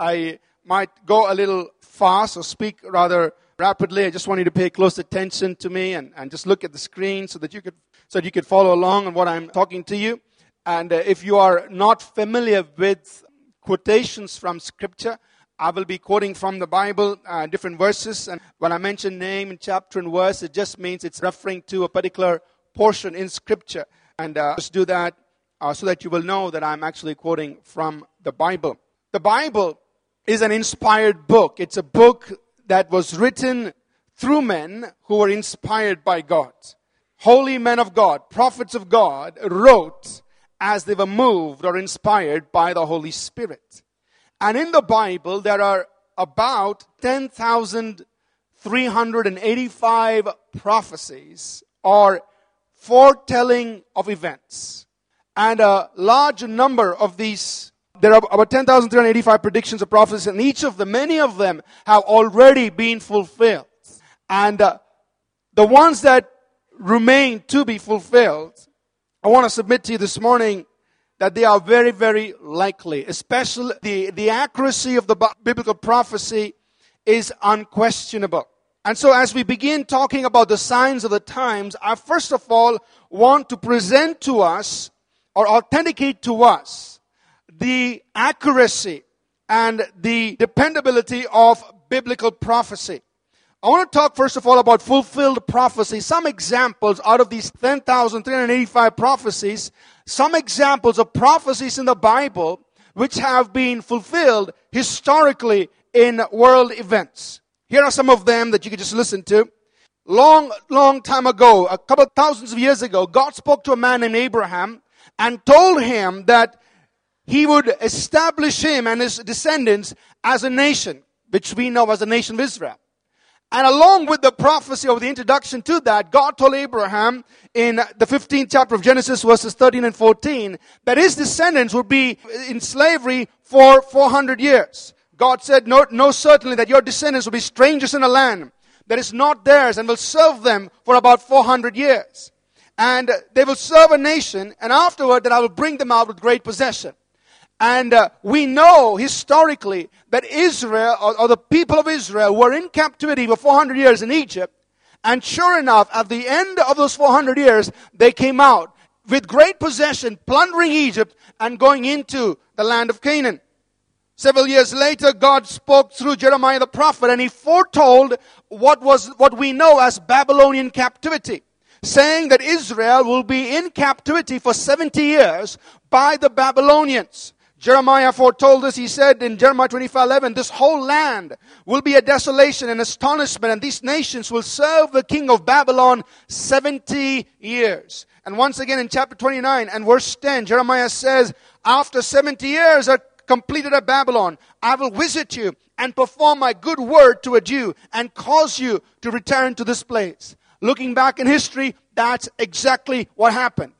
I might go a little fast or speak rather rapidly. I just want you to pay close attention to me and, and just look at the screen so that you could so that you could follow along on what I'm talking to you. And uh, if you are not familiar with quotations from Scripture, I will be quoting from the Bible uh, different verses. And when I mention name and chapter and verse, it just means it's referring to a particular portion in Scripture. And uh, just do that uh, so that you will know that I'm actually quoting from the Bible. The Bible is an inspired book. It's a book that was written through men who were inspired by God. Holy men of God, prophets of God, wrote as they were moved or inspired by the Holy Spirit. And in the Bible, there are about 10,385 prophecies or foretelling of events. And a large number of these, there are about 10,385 predictions of prophecies, and each of them, many of them, have already been fulfilled. And uh, the ones that remain to be fulfilled, I want to submit to you this morning that they are very, very likely. Especially the, the accuracy of the biblical prophecy is unquestionable. And so as we begin talking about the signs of the times, I first of all want to present to us or authenticate to us the accuracy and the dependability of biblical prophecy. I want to talk first of all about fulfilled prophecy. Some examples out of these 10,385 prophecies, some examples of prophecies in the Bible which have been fulfilled historically in world events. Here are some of them that you can just listen to. Long, long time ago, a couple of thousands of years ago, God spoke to a man named Abraham and told him that he would establish him and his descendants as a nation, which we know as the nation of Israel. And along with the prophecy of the introduction to that, God told Abraham in the 15th chapter of Genesis verses 13 and 14 that his descendants would be in slavery for 400 years. God said, no, no, certainly that your descendants will be strangers in a land that is not theirs and will serve them for about 400 years. And they will serve a nation and afterward that I will bring them out with great possession. And uh, we know historically that Israel, or, or the people of Israel, were in captivity for 400 years in Egypt. And sure enough, at the end of those 400 years, they came out with great possession, plundering Egypt and going into the land of Canaan. Several years later, God spoke through Jeremiah the prophet and he foretold what was, what we know as Babylonian captivity. Saying that Israel will be in captivity for 70 years by the Babylonians. Jeremiah foretold us, he said in Jeremiah 25 11, this whole land will be a desolation and astonishment, and these nations will serve the king of Babylon 70 years. And once again in chapter 29 and verse 10, Jeremiah says, After 70 years are completed at Babylon, I will visit you and perform my good word toward you and cause you to return to this place. Looking back in history, that's exactly what happened.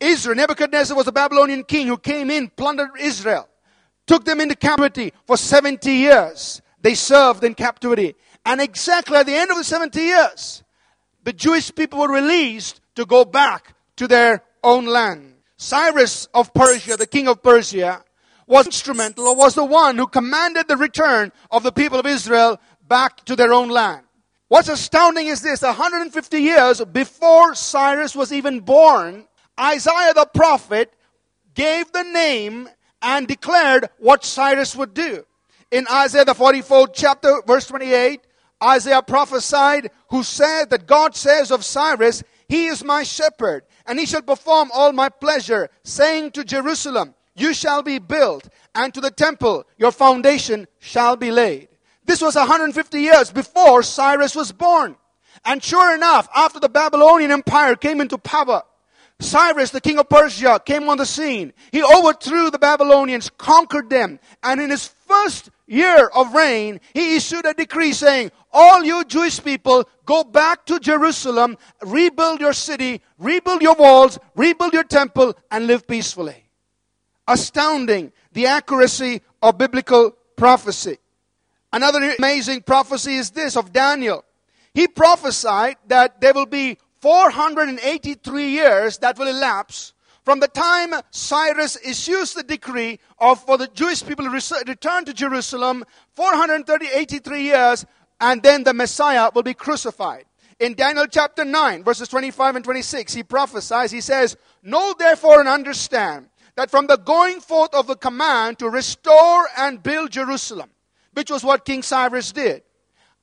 Israel, Nebuchadnezzar was a Babylonian king who came in, plundered Israel, took them into captivity for 70 years. They served in captivity. And exactly at the end of the 70 years, the Jewish people were released to go back to their own land. Cyrus of Persia, the king of Persia, was instrumental or was the one who commanded the return of the people of Israel back to their own land. What's astounding is this 150 years before Cyrus was even born, Isaiah the prophet gave the name and declared what Cyrus would do. In Isaiah the 44th chapter, verse 28, Isaiah prophesied, who said that God says of Cyrus, He is my shepherd, and he shall perform all my pleasure, saying to Jerusalem, You shall be built, and to the temple, your foundation shall be laid. This was 150 years before Cyrus was born. And sure enough, after the Babylonian Empire came into power, Cyrus, the king of Persia, came on the scene. He overthrew the Babylonians, conquered them, and in his first year of reign, he issued a decree saying, All you Jewish people, go back to Jerusalem, rebuild your city, rebuild your walls, rebuild your temple, and live peacefully. Astounding the accuracy of biblical prophecy. Another amazing prophecy is this of Daniel. He prophesied that there will be 483 years that will elapse from the time Cyrus issues the decree of for the Jewish people to return to Jerusalem, 483 years, and then the Messiah will be crucified. In Daniel chapter 9, verses 25 and 26, he prophesies, he says, Know therefore and understand that from the going forth of the command to restore and build Jerusalem, which was what King Cyrus did,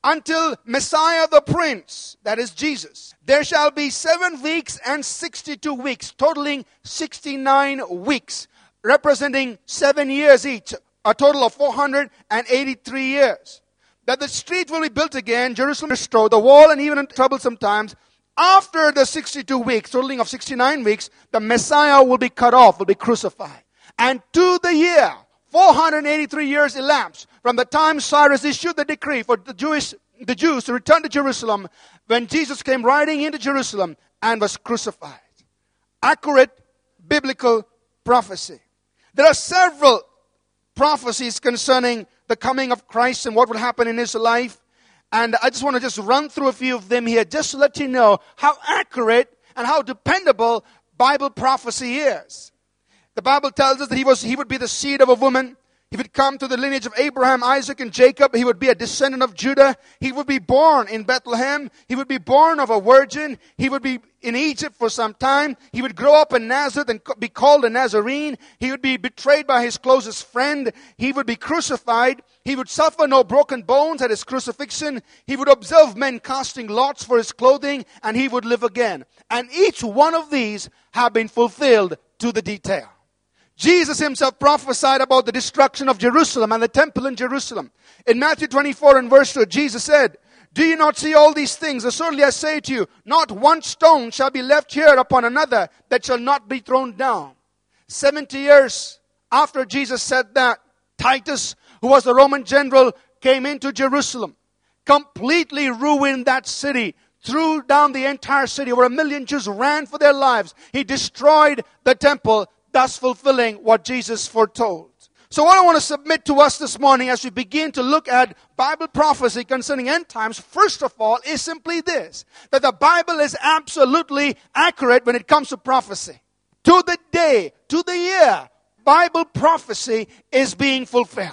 until Messiah the Prince, that is Jesus, there shall be seven weeks and 62 weeks, totaling 69 weeks, representing seven years each, a total of 483 years. That the street will be built again, Jerusalem restored, the wall, and even in troublesome times. After the 62 weeks, totaling of 69 weeks, the Messiah will be cut off, will be crucified. And to the year, 483 years elapsed from the time Cyrus issued the decree for the Jewish the Jews to return to Jerusalem when Jesus came riding into Jerusalem and was crucified. Accurate biblical prophecy. There are several prophecies concerning the coming of Christ and what will happen in his life. And I just want to just run through a few of them here just to let you know how accurate and how dependable Bible prophecy is. The Bible tells us that he, was, he would be the seed of a woman. He would come to the lineage of Abraham, Isaac, and Jacob. He would be a descendant of Judah. He would be born in Bethlehem. He would be born of a virgin. He would be in Egypt for some time. He would grow up in Nazareth and be called a Nazarene. He would be betrayed by his closest friend. He would be crucified. He would suffer no broken bones at his crucifixion. He would observe men casting lots for his clothing, and he would live again. And each one of these have been fulfilled to the detail. Jesus himself prophesied about the destruction of Jerusalem and the temple in Jerusalem. In Matthew 24 and verse 2, Jesus said, Do you not see all these things? Certainly I say to you, not one stone shall be left here upon another that shall not be thrown down. 70 years after Jesus said that, Titus, who was the Roman general, came into Jerusalem, completely ruined that city, threw down the entire city. Over a million Jews ran for their lives. He destroyed the temple thus fulfilling what Jesus foretold. So, what I want to submit to us this morning as we begin to look at Bible prophecy concerning end times, first of all, is simply this that the Bible is absolutely accurate when it comes to prophecy. To the day, to the year, Bible prophecy is being fulfilled.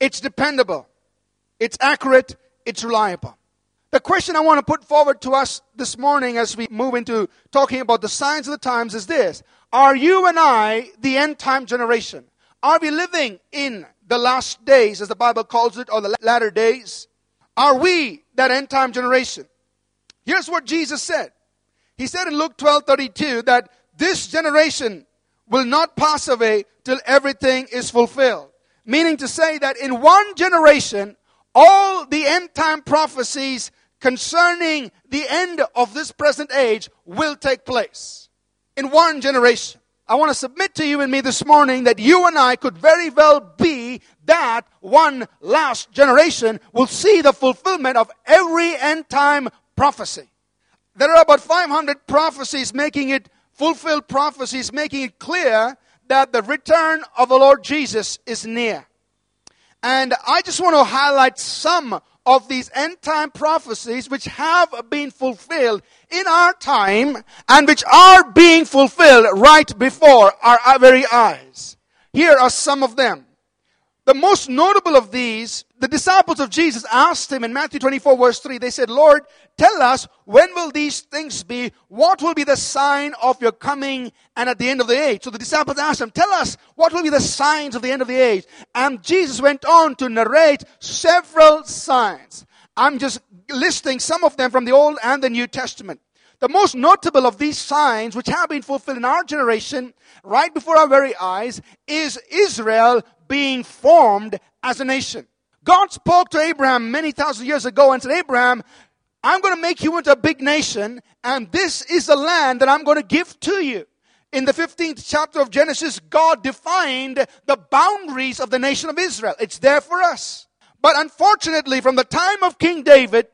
It's dependable, it's accurate, it's reliable. The question I want to put forward to us this morning as we move into talking about the signs of the times is this are you and I the end time generation? Are we living in the last days, as the Bible calls it, or the latter days? Are we that end time generation? Here's what Jesus said. He said in Luke 12 32 that this generation will not pass away till everything is fulfilled. Meaning to say that in one generation, all the end time prophecies concerning the end of this present age will take place in one generation. I want to submit to you and me this morning that you and I could very well be that one last generation will see the fulfillment of every end time prophecy. There are about 500 prophecies making it fulfilled prophecies, making it clear that the return of the Lord Jesus is near. And I just want to highlight some of these end time prophecies which have been fulfilled in our time and which are being fulfilled right before our very eyes. Here are some of them. The most notable of these, the disciples of Jesus asked him in Matthew 24 verse 3, they said, Lord, tell us, when will these things be? What will be the sign of your coming and at the end of the age? So the disciples asked him, tell us, what will be the signs of the end of the age? And Jesus went on to narrate several signs. I'm just listing some of them from the Old and the New Testament. The most notable of these signs, which have been fulfilled in our generation, right before our very eyes, is Israel being formed as a nation. God spoke to Abraham many thousand years ago and said, Abraham, I'm going to make you into a big nation, and this is the land that I'm going to give to you. In the 15th chapter of Genesis, God defined the boundaries of the nation of Israel. It's there for us. But unfortunately, from the time of King David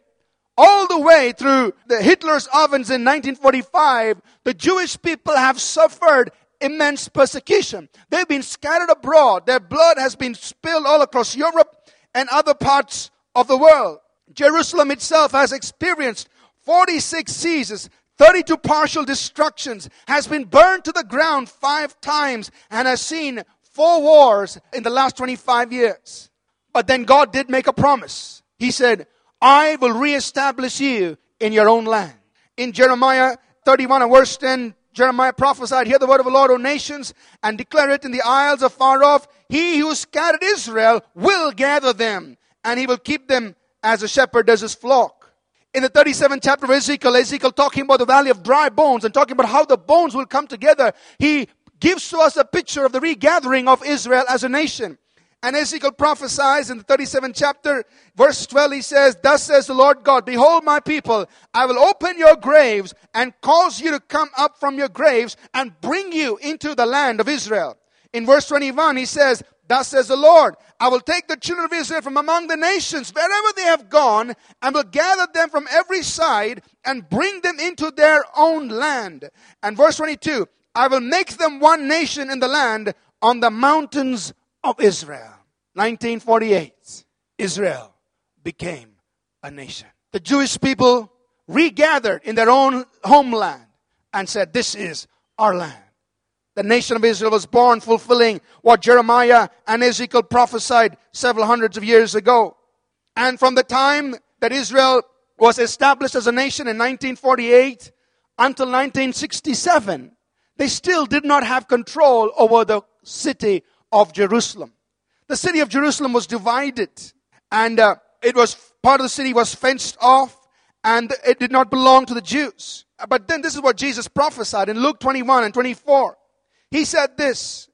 all the way through the Hitler's ovens in 1945, the Jewish people have suffered immense persecution. They've been scattered abroad. Their blood has been spilled all across Europe and other parts of the world. Jerusalem itself has experienced 46 sieges, 32 partial destructions, has been burned to the ground five times, and has seen four wars in the last 25 years. But then God did make a promise. He said, I will reestablish you in your own land. In Jeremiah 31 and verse 10, Jeremiah prophesied, Hear the word of the Lord, O nations, and declare it in the isles afar off. He who scattered Israel will gather them, and he will keep them as a shepherd does his flock. In the 37th chapter of Ezekiel, Ezekiel talking about the valley of dry bones and talking about how the bones will come together, he gives to us a picture of the regathering of Israel as a nation. And Ezekiel prophesies in the 37th chapter, verse 12, he says, Thus says the Lord God, Behold my people, I will open your graves and cause you to come up from your graves and bring you into the land of Israel. In verse 21, he says, Thus says the Lord, I will take the children of Israel from among the nations, wherever they have gone, and will gather them from every side and bring them into their own land. And verse 22, I will make them one nation in the land on the mountains of Israel. 1948, Israel became a nation. The Jewish people regathered in their own homeland and said, This is our land. The nation of Israel was born fulfilling what Jeremiah and Ezekiel prophesied several hundreds of years ago. And from the time that Israel was established as a nation in 1948 until 1967, they still did not have control over the city of Jerusalem. The city of Jerusalem was divided, and uh, it was part of the city was fenced off, and it did not belong to the Jews. But then this is what Jesus prophesied in Luke 21 and 24. He said this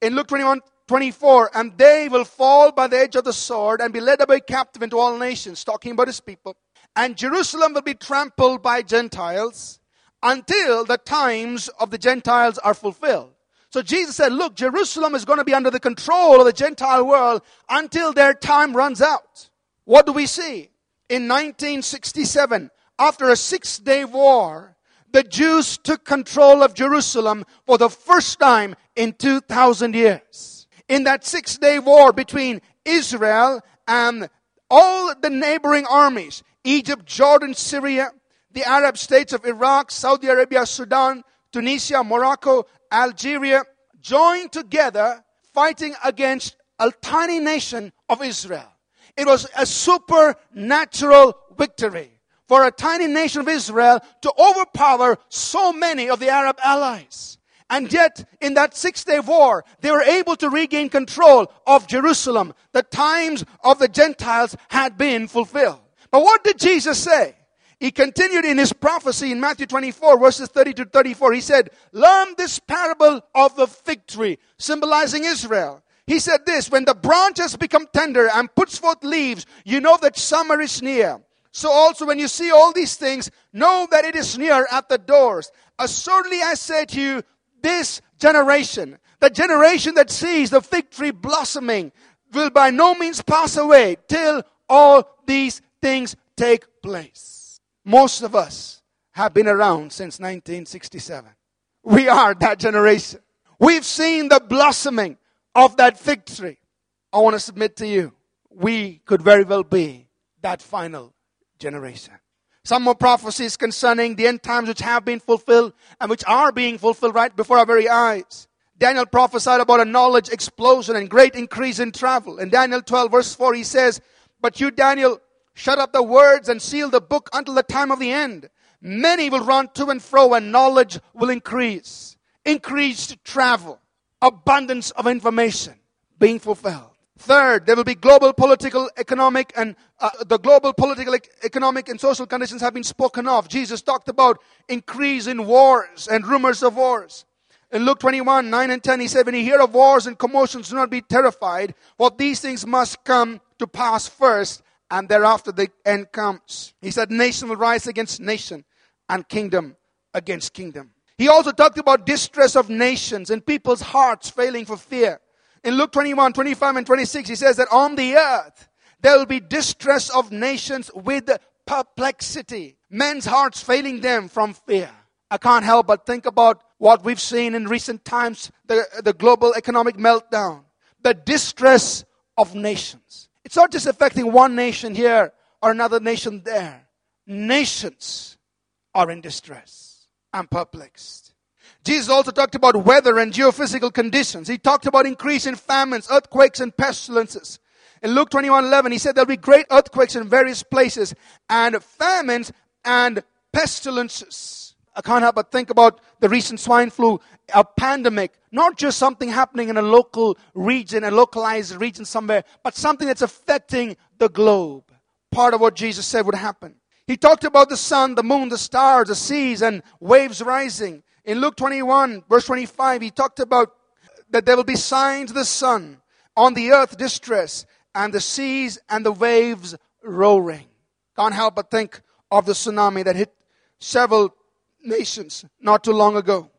in Luke 21 24, and they will fall by the edge of the sword and be led away captive into all nations, talking about his people. And Jerusalem will be trampled by Gentiles until the times of the Gentiles are fulfilled. So Jesus said, look, Jerusalem is going to be under the control of the Gentile world until their time runs out. What do we see? In 1967, after a six day war, the Jews took control of Jerusalem for the first time in 2,000 years. In that six day war between Israel and all the neighboring armies, Egypt, Jordan, Syria, the Arab states of Iraq, Saudi Arabia, Sudan, Tunisia, Morocco, Algeria joined together fighting against a tiny nation of Israel. It was a supernatural victory for a tiny nation of Israel to overpower so many of the Arab allies. And yet, in that six day war, they were able to regain control of Jerusalem. The times of the Gentiles had been fulfilled. But what did Jesus say? He continued in his prophecy in Matthew 24, verses 30 to 34. He said, Learn this parable of the fig tree, symbolizing Israel. He said this, when the branch has become tender and puts forth leaves, you know that summer is near. So also when you see all these things, know that it is near at the doors. Assuredly I say to you, this generation, the generation that sees the fig tree blossoming, will by no means pass away till all these things take place. Most of us have been around since 1967. We are that generation. We've seen the blossoming of that fig tree. I want to submit to you, we could very well be that final generation. Some more prophecies concerning the end times which have been fulfilled and which are being fulfilled right before our very eyes. Daniel prophesied about a knowledge explosion and great increase in travel. In Daniel 12 verse 4 he says, But you Daniel Shut up the words and seal the book until the time of the end. Many will run to and fro and knowledge will increase. Increased travel. Abundance of information being fulfilled. Third, there will be global political, economic, and uh, the global political, economic, and social conditions have been spoken of. Jesus talked about increase in wars and rumors of wars. In Luke 21, 9 and 10, he said, When you hear of wars and commotions, do not be terrified, for these things must come to pass first, and thereafter the end comes. He said, Nation will rise against nation, and kingdom against kingdom. He also talked about distress of nations and people's hearts failing for fear. In Luke 21, 25, and 26, he says that on the earth there will be distress of nations with perplexity. Men's hearts failing them from fear. I can't help but think about what we've seen in recent times the, the global economic meltdown, the distress of nations. It's not just affecting one nation here or another nation there. Nations are in distress. and perplexed. Jesus also talked about weather and geophysical conditions. He talked about increase in famines, earthquakes, and pestilences. In Luke 21 11, he said there'll be great earthquakes in various places, and famines and pestilences. I can't help but think about the recent swine flu, a pandemic, not just something happening in a local region, a localized region somewhere, but something that's affecting the globe. Part of what Jesus said would happen. He talked about the sun, the moon, the stars, the seas, and waves rising. In Luke 21, verse 25, he talked about that there will be signs of the sun, on the earth distress, and the seas and the waves roaring. Can't help but think of the tsunami that hit several nations not too long ago.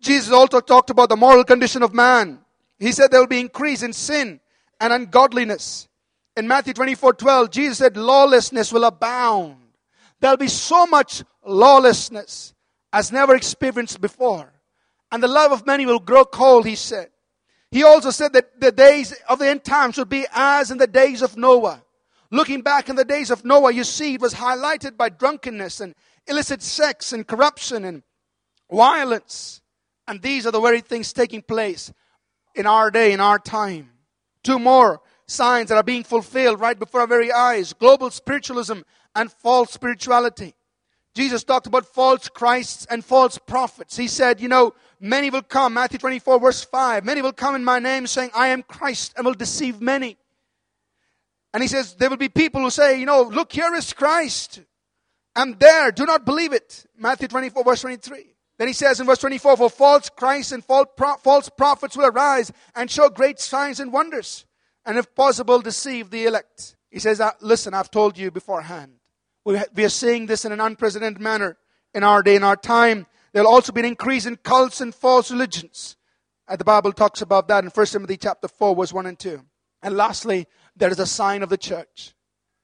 Jesus also talked about the moral condition of man. He said there will be increase in sin and ungodliness. In Matthew 24 12, Jesus said, Lawlessness will abound. There'll be so much lawlessness as never experienced before. And the love of many will grow cold, he said. He also said that the days of the end times would be as in the days of Noah. Looking back in the days of Noah, you see it was highlighted by drunkenness and illicit sex and corruption and violence. And these are the very things taking place in our day, in our time. Two more signs that are being fulfilled right before our very eyes global spiritualism and false spirituality. Jesus talked about false Christs and false prophets. He said, you know, many will come, Matthew 24, verse 5, many will come in my name saying, I am Christ, and will deceive many. And he says, there will be people who say, you know, look, here is Christ. I'm there. Do not believe it. Matthew 24, verse 23. Then he says in verse 24, For false Christs and false prophets will arise and show great signs and wonders, and if possible, deceive the elect. He says, uh, Listen, I've told you beforehand. We are seeing this in an unprecedented manner in our day, in our time. There'll also be an increase in cults and false religions. And uh, the Bible talks about that in 1 Timothy chapter 4, verse 1 and 2. And lastly, there is a sign of the church.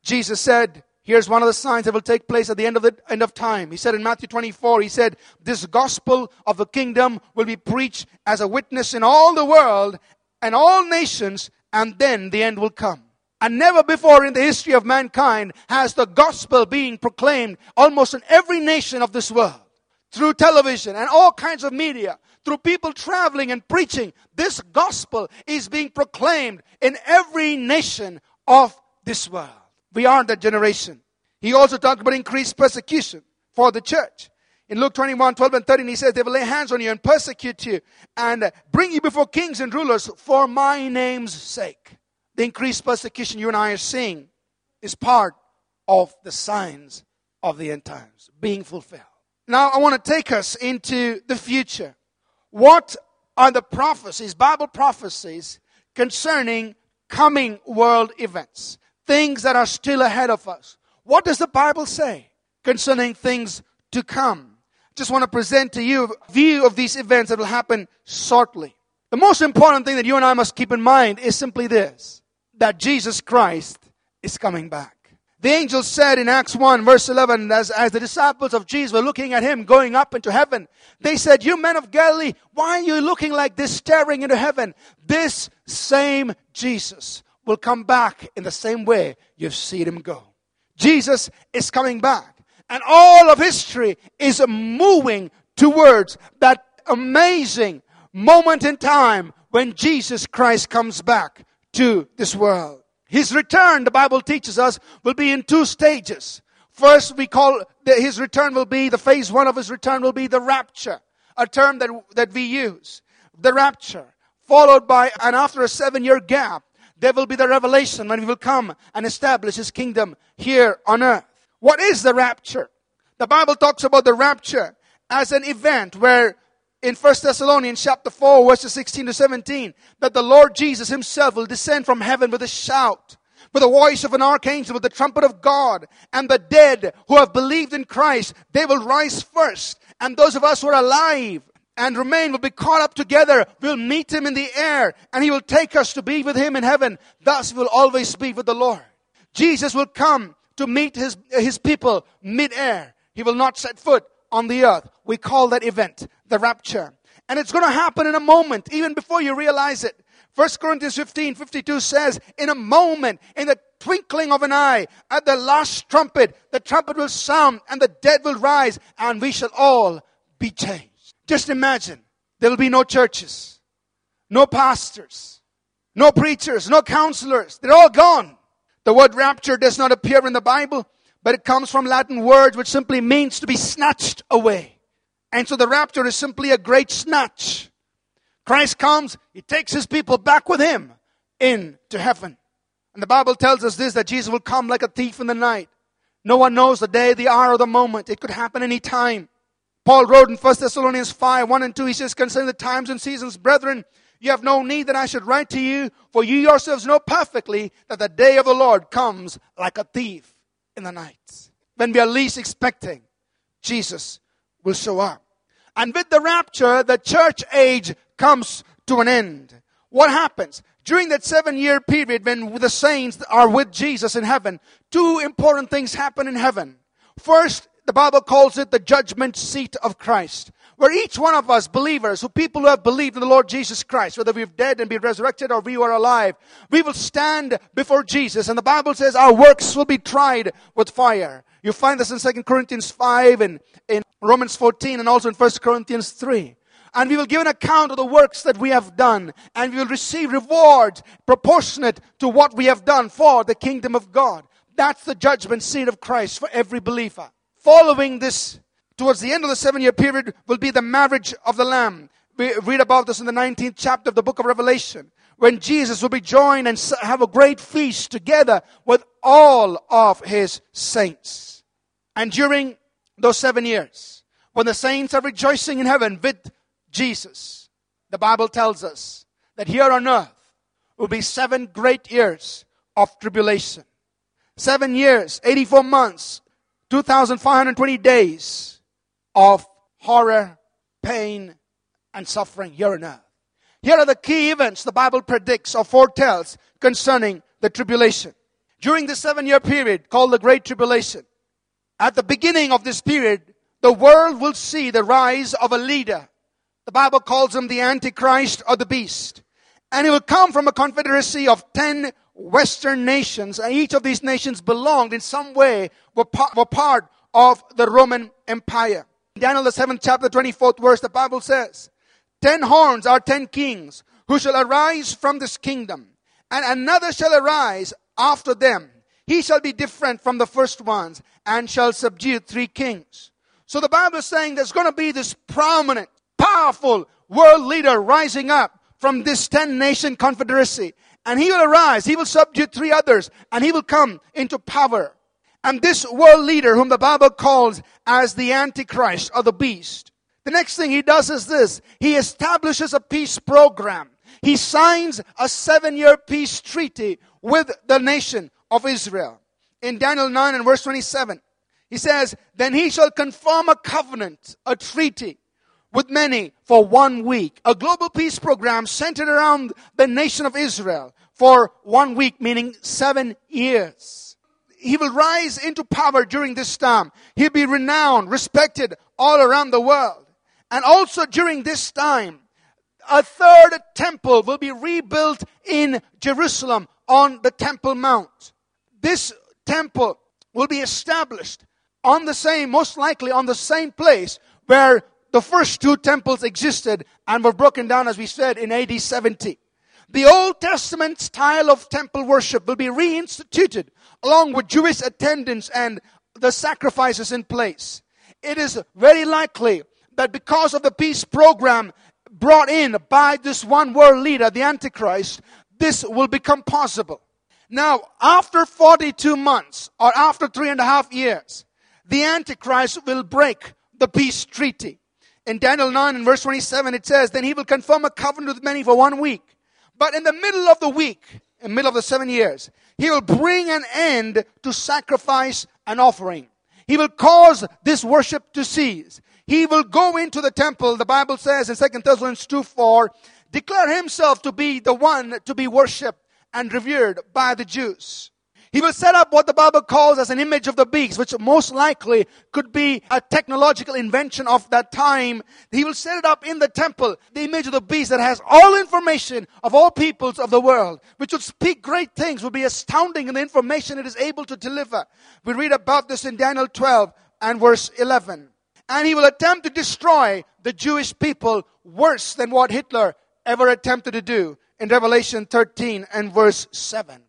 Jesus said, Here's one of the signs that will take place at the end of the end of time. He said in Matthew 24, he said, This gospel of the kingdom will be preached as a witness in all the world and all nations, and then the end will come. And never before in the history of mankind has the gospel being proclaimed almost in every nation of this world. Through television and all kinds of media, through people traveling and preaching, this gospel is being proclaimed in every nation of this world. We aren't that generation. He also talked about increased persecution for the church. In Luke 21, 12 and 13, he says, They will lay hands on you and persecute you and bring you before kings and rulers for my name's sake. The increased persecution you and I are seeing is part of the signs of the end times being fulfilled. Now, I want to take us into the future. What are the prophecies, Bible prophecies, concerning coming world events? Things that are still ahead of us. What does the Bible say concerning things to come? Just want to present to you a view of these events that will happen shortly. The most important thing that you and I must keep in mind is simply this that Jesus Christ is coming back. The angel said in Acts 1, verse 11, as, as the disciples of Jesus were looking at him going up into heaven, they said, You men of Galilee, why are you looking like this, staring into heaven? This same Jesus will come back in the same way you've seen him go. Jesus is coming back. And all of history is moving towards that amazing moment in time when Jesus Christ comes back to this world. His return, the Bible teaches us, will be in two stages. First, we call his return will be, the phase one of his return will be the rapture, a term that, that we use. The rapture, followed by, and after a seven year gap, there will be the revelation when he will come and establish his kingdom here on earth. What is the rapture? The Bible talks about the rapture as an event where in 1 Thessalonians chapter 4 verses 16 to 17 that the Lord Jesus himself will descend from heaven with a shout with the voice of an archangel, with the trumpet of God, and the dead who have believed in Christ, they will rise first. And those of us who are alive and remain will be caught up together. We'll meet him in the air and he will take us to be with him in heaven. Thus we'll always be with the Lord. Jesus will come to meet his, his people mid-air. He will not set foot on the earth. We call that event the rapture. And it's going to happen in a moment, even before you realize it. 1 Corinthians 15, 52 says, in a moment, in the twinkling of an eye, at the last trumpet, the trumpet will sound and the dead will rise and we shall all be changed. Just imagine there will be no churches, no pastors, no preachers, no counselors. They're all gone. The word rapture does not appear in the Bible, but it comes from Latin words which simply means to be snatched away. And so the rapture is simply a great snatch. Christ comes, he takes his people back with him into heaven. And the Bible tells us this that Jesus will come like a thief in the night. No one knows the day, the hour, or the moment. It could happen any time. Paul wrote in 1 Thessalonians 5 1 and 2, he says, Concerning the times and seasons, brethren, you have no need that I should write to you, for you yourselves know perfectly that the day of the Lord comes like a thief in the night. When we are least expecting, Jesus will show up. And with the rapture, the church age comes to an end. What happens? During that seven year period when the saints are with Jesus in heaven, two important things happen in heaven. First, the Bible calls it the judgment seat of Christ where each one of us believers, who people who have believed in the Lord Jesus Christ, whether we've dead and be resurrected or we are alive, we will stand before Jesus. And the Bible says our works will be tried with fire. You find this in 2 Corinthians 5 and in Romans 14 and also in 1 Corinthians 3 and we will give an account of the works that we have done, and we will receive reward proportionate to what we have done for the kingdom of God. That's the judgment seat of Christ for every believer. Following this towards the end of the seven year period will be the marriage of the Lamb. We read about this in the 19th chapter of the book of Revelation, when Jesus will be joined and have a great feast together with all of his saints. And during those seven years, when the saints are rejoicing in heaven with Jesus, the Bible tells us that here on earth will be seven great years of tribulation. Seven years, 84 months, 2,520 days of horror, pain, and suffering here on earth. Here are the key events the Bible predicts or foretells concerning the tribulation. During the seven year period called the Great Tribulation, at the beginning of this period, the world will see the rise of a leader. The Bible calls him the Antichrist or the Beast. And he will come from a confederacy of ten Western nations, and each of these nations belonged in some way, were part, were part of the Roman Empire. Daniel, the 7th chapter, 24th verse, the Bible says, Ten horns are ten kings who shall arise from this kingdom, and another shall arise after them. He shall be different from the first ones and shall subdue three kings. So the Bible is saying there's going to be this prominent, powerful world leader rising up from this 10 nation confederacy. And he will arise, he will subdue three others, and he will come into power. And this world leader, whom the Bible calls as the Antichrist or the beast, the next thing he does is this he establishes a peace program. He signs a seven year peace treaty with the nation of Israel. In Daniel 9 and verse 27, he says, Then he shall confirm a covenant, a treaty with many for one week. A global peace program centered around the nation of Israel for one week, meaning seven years he will rise into power during this time. He'll be renowned, respected all around the world. And also during this time, a third temple will be rebuilt in Jerusalem on the Temple Mount. This temple will be established on the same, most likely on the same place where the first two temples existed and were broken down, as we said, in AD 70. The Old Testament style of temple worship will be reinstituted along with Jewish attendance and the sacrifices in place. It is very likely that because of the peace program brought in by this one world leader, the Antichrist, this will become possible. Now, after 42 months or after three and a half years, the Antichrist will break the peace treaty. In Daniel 9 and verse 27, it says, Then he will confirm a covenant with many for one week. But in the middle of the week, in the middle of the seven years, he will bring an end to sacrifice and offering. He will cause this worship to cease. He will go into the temple, the Bible says in 2 Thessalonians 2 4, declare himself to be the one to be worshipped and revered by the Jews. He will set up what the Bible calls as an image of the beast, which most likely could be a technological invention of that time. He will set it up in the temple, the image of the beast that has all information of all peoples of the world, which would speak great things, would be astounding in the information it is able to deliver. We read about this in Daniel 12 and verse 11. And he will attempt to destroy the Jewish people worse than what Hitler ever attempted to do in Revelation 13 and verse 7.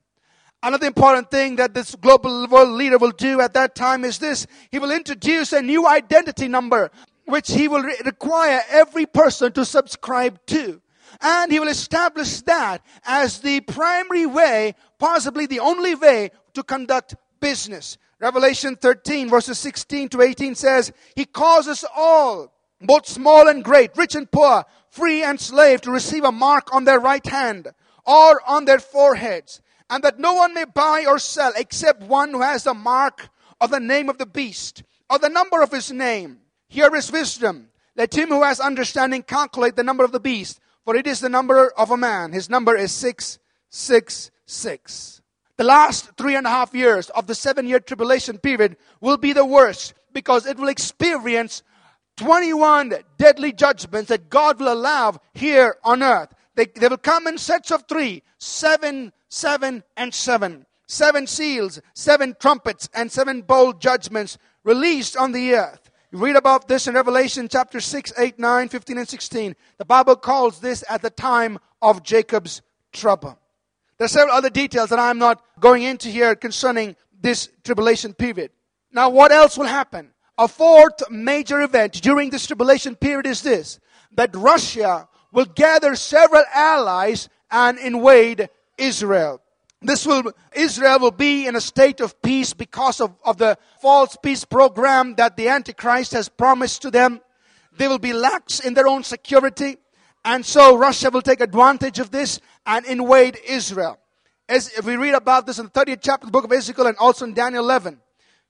Another important thing that this global world leader will do at that time is this. He will introduce a new identity number, which he will re- require every person to subscribe to. And he will establish that as the primary way, possibly the only way to conduct business. Revelation 13 verses 16 to 18 says, He causes all, both small and great, rich and poor, free and slave, to receive a mark on their right hand or on their foreheads and that no one may buy or sell except one who has the mark of the name of the beast or the number of his name. Here is wisdom. Let him who has understanding calculate the number of the beast, for it is the number of a man. His number is 666. The last three and a half years of the seven year tribulation period will be the worst because it will experience 21 deadly judgments that God will allow here on earth. They, they will come in sets of three, seven, seven, and seven. Seven seals, seven trumpets, and seven bowl judgments released on the earth. You read about this in Revelation chapter 6, 8, 9, 15, and 16. The Bible calls this at the time of Jacob's trouble. There are several other details that I'm not going into here concerning this tribulation period. Now, what else will happen? A fourth major event during this tribulation period is this that Russia will gather several allies and invade Israel. This will, Israel will be in a state of peace because of, of the false peace program that the Antichrist has promised to them. They will be lax in their own security. And so Russia will take advantage of this and invade Israel. As we read about this in the 30th chapter of the book of Ezekiel and also in Daniel 11.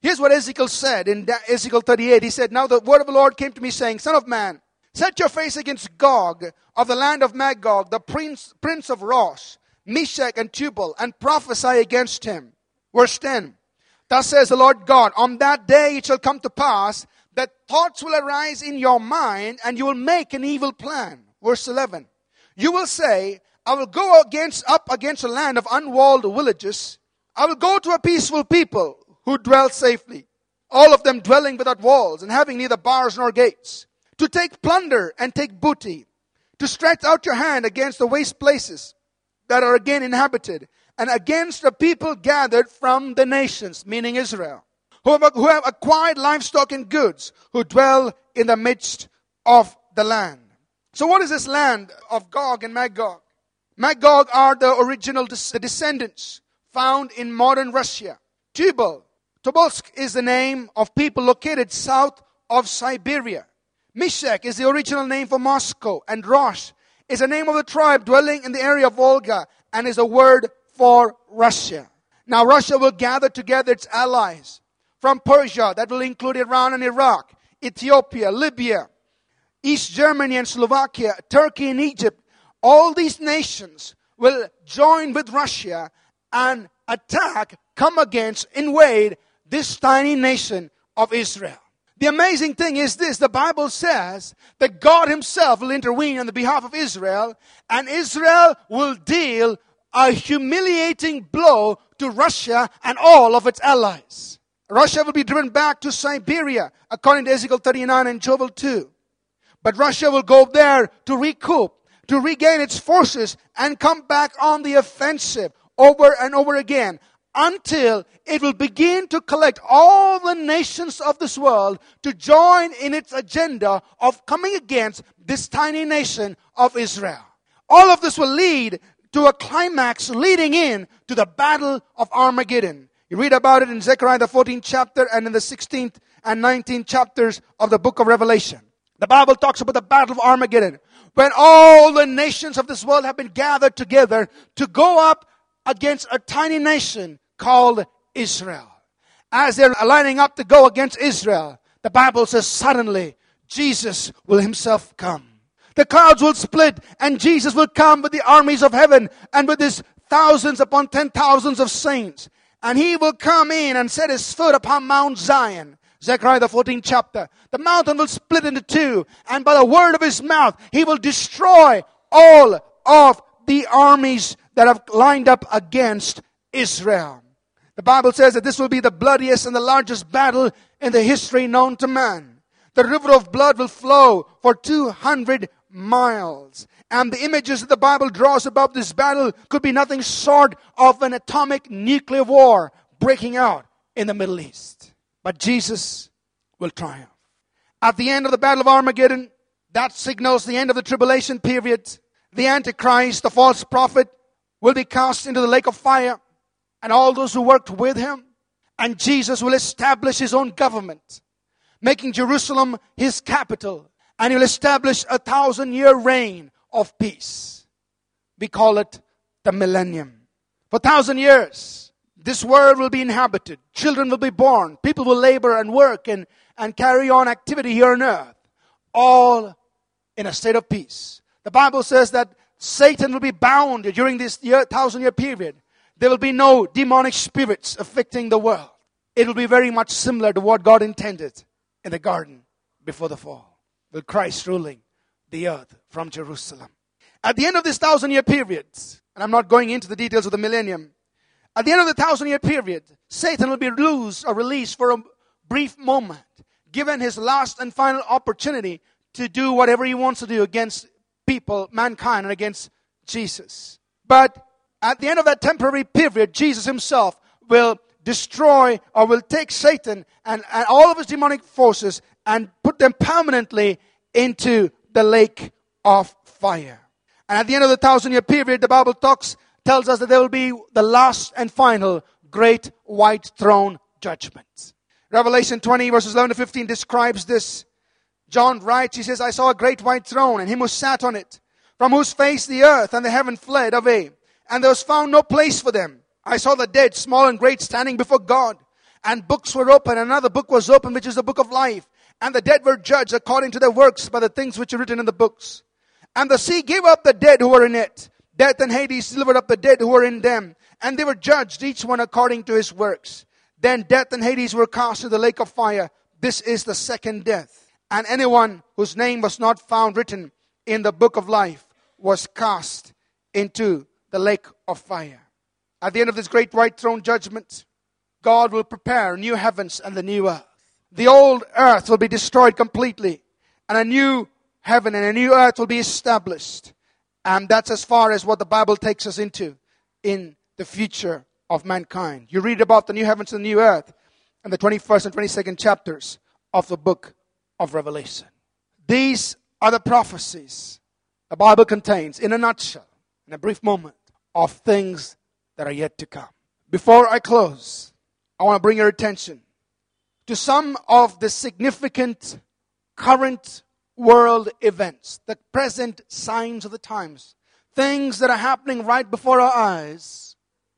Here's what Ezekiel said in Ezekiel 38. He said, Now the word of the Lord came to me saying, Son of man, Set your face against Gog of the land of Magog, the prince, prince of Rosh, Meshech and Tubal, and prophesy against him. Verse 10. Thus says the Lord God, on that day it shall come to pass that thoughts will arise in your mind and you will make an evil plan. Verse 11. You will say, I will go against, up against a land of unwalled villages. I will go to a peaceful people who dwell safely, all of them dwelling without walls and having neither bars nor gates to take plunder and take booty, to stretch out your hand against the waste places that are again inhabited, and against the people gathered from the nations, meaning Israel, who have, who have acquired livestock and goods, who dwell in the midst of the land. So, what is this land of Gog and Magog? Magog are the original the descendants found in modern Russia. Tubal, Tobolsk is the name of people located south of Siberia. Meshech is the original name for Moscow, and Rosh is the name of the tribe dwelling in the area of Volga and is a word for Russia. Now, Russia will gather together its allies from Persia, that will include Iran and Iraq, Ethiopia, Libya, East Germany and Slovakia, Turkey and Egypt. All these nations will join with Russia and attack, come against, invade this tiny nation of Israel. The amazing thing is this the Bible says that God Himself will intervene on the behalf of Israel, and Israel will deal a humiliating blow to Russia and all of its allies. Russia will be driven back to Siberia, according to Ezekiel 39 and Joel 2. But Russia will go there to recoup, to regain its forces, and come back on the offensive over and over again until it will begin to collect all the nations of this world to join in its agenda of coming against this tiny nation of Israel. All of this will lead to a climax leading in to the battle of Armageddon. You read about it in Zechariah the 14th chapter and in the 16th and 19th chapters of the book of Revelation. The Bible talks about the battle of Armageddon when all the nations of this world have been gathered together to go up against a tiny nation called Israel. As they're lining up to go against Israel, the Bible says suddenly Jesus will himself come. The clouds will split and Jesus will come with the armies of heaven and with his thousands upon ten thousands of saints. And he will come in and set his foot upon Mount Zion. Zechariah the 14th chapter. The mountain will split into two and by the word of his mouth he will destroy all of the armies that have lined up against Israel. The Bible says that this will be the bloodiest and the largest battle in the history known to man. The river of blood will flow for 200 miles. And the images that the Bible draws about this battle could be nothing short of an atomic nuclear war breaking out in the Middle East. But Jesus will triumph. At the end of the Battle of Armageddon, that signals the end of the tribulation period. The Antichrist, the false prophet, will be cast into the lake of fire, and all those who worked with him. And Jesus will establish his own government, making Jerusalem his capital, and he will establish a thousand year reign of peace. We call it the millennium. For thousand years, this world will be inhabited. Children will be born. People will labor and work and, and carry on activity here on earth. All in a state of peace. The Bible says that Satan will be bound during this year, thousand year period. There will be no demonic spirits affecting the world. It will be very much similar to what God intended in the garden before the fall. With Christ ruling the earth from Jerusalem. At the end of this thousand year period, and I'm not going into the details of the millennium, at the end of the thousand year period, Satan will be or released for a brief moment, given his last and final opportunity to do whatever he wants to do against people, mankind, and against Jesus. But at the end of that temporary period, Jesus himself will destroy or will take Satan and, and all of his demonic forces and put them permanently into the lake of fire. And at the end of the thousand year period, the Bible talks, tells us that there will be the last and final great white throne judgment. Revelation 20 verses 11 to 15 describes this. John writes, he says, I saw a great white throne and him who sat on it, from whose face the earth and the heaven fled away, and there was found no place for them. I saw the dead, small and great, standing before God, and books were open. Another book was open, which is the book of life. And the dead were judged according to their works by the things which are written in the books. And the sea gave up the dead who were in it. Death and Hades delivered up the dead who were in them. And they were judged, each one according to his works. Then death and Hades were cast into the lake of fire. This is the second death. And anyone whose name was not found written in the book of life was cast into the lake of fire. At the end of this great white throne judgment, God will prepare new heavens and the new earth. The old earth will be destroyed completely, and a new heaven and a new earth will be established. And that's as far as what the Bible takes us into in the future of mankind. You read about the new heavens and the new earth in the 21st and 22nd chapters of the book of Revelation. These are the prophecies the Bible contains, in a nutshell, in a brief moment, of things that are yet to come. Before I close, I want to bring your attention to some of the significant current world events, the present signs of the times, things that are happening right before our eyes,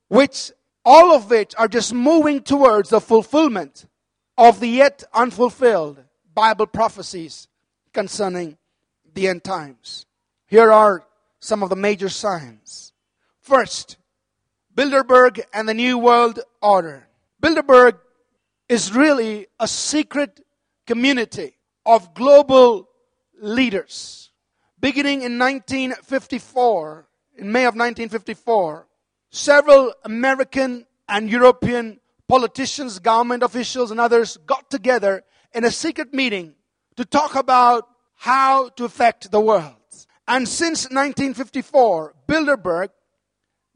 which all of which are just moving towards the fulfillment of the yet unfulfilled Bible prophecies concerning the end times. Here are some of the major signs. First, Bilderberg and the New World Order. Bilderberg is really a secret community of global leaders. Beginning in 1954, in May of 1954, several American and European politicians, government officials, and others got together in a secret meeting to talk about how to affect the world. And since 1954, Bilderberg,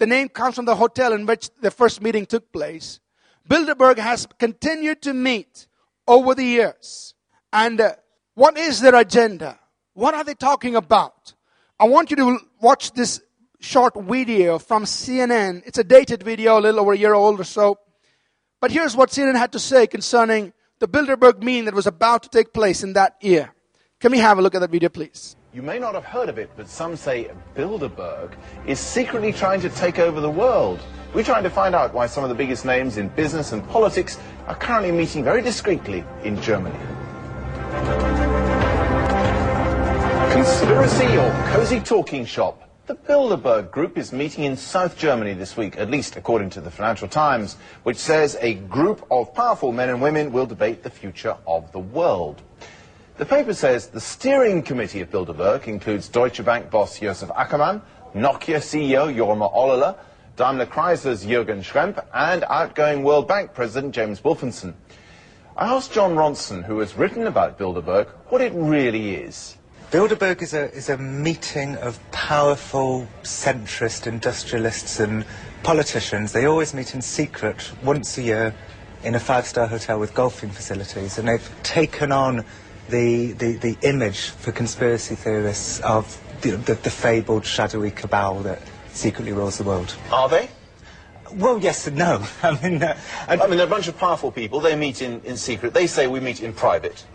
the name comes from the hotel in which the first meeting took place, Bilderberg has continued to meet over the years. And uh, what is their agenda? What are they talking about? I want you to watch this short video from CNN. It's a dated video, a little over a year old or so. But here's what CNN had to say concerning the Bilderberg meeting that was about to take place in that year. Can we have a look at that video, please? You may not have heard of it, but some say Bilderberg is secretly trying to take over the world. We're trying to find out why some of the biggest names in business and politics are currently meeting very discreetly in Germany. Conspiracy or cozy talking shop? The Bilderberg Group is meeting in South Germany this week, at least according to the Financial Times, which says a group of powerful men and women will debate the future of the world. The paper says the steering committee of Bilderberg includes Deutsche Bank boss Josef Ackermann, Nokia CEO Jorma Ollila, Daimler Chrysler's Jürgen Schrempp, and outgoing World Bank President James Wolfensohn. I asked Jon Ronson, who has written about Bilderberg, what it really is. Bilderberg is a, is a meeting of powerful centrist industrialists and politicians. They always meet in secret once a year in a five-star hotel with golfing facilities, and they've taken on the, the, the image for conspiracy theorists of the, the, the fabled shadowy cabal that secretly rules the world. Are they? Well, yes and no. I mean, uh, I mean, they're a bunch of powerful people. They meet in, in secret. They say we meet in private,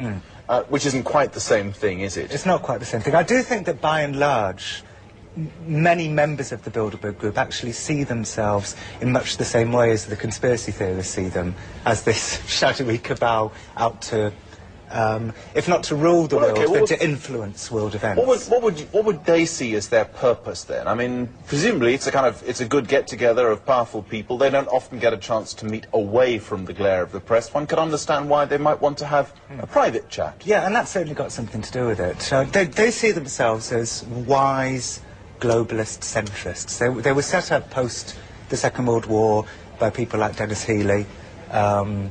uh, which isn't quite the same thing, is it? It's not quite the same thing. I do think that by and large, many members of the Bilderberg group actually see themselves in much the same way as the conspiracy theorists see them, as this shadowy cabal out to, um, if not to rule the Well, world, okay, but well, to influence world events. What would, what, would, what would they see as their purpose then? I mean, presumably it's a kind of it's a good get together of powerful people. They don't often get a chance to meet away from the glare of the press. One could understand why they might want to have a private chat. Yeah, and that's certainly got something to do with it. Uh, they, they see themselves as wise globalist centrists. They, they were set up post the Second World War by people like Denis Healey, um,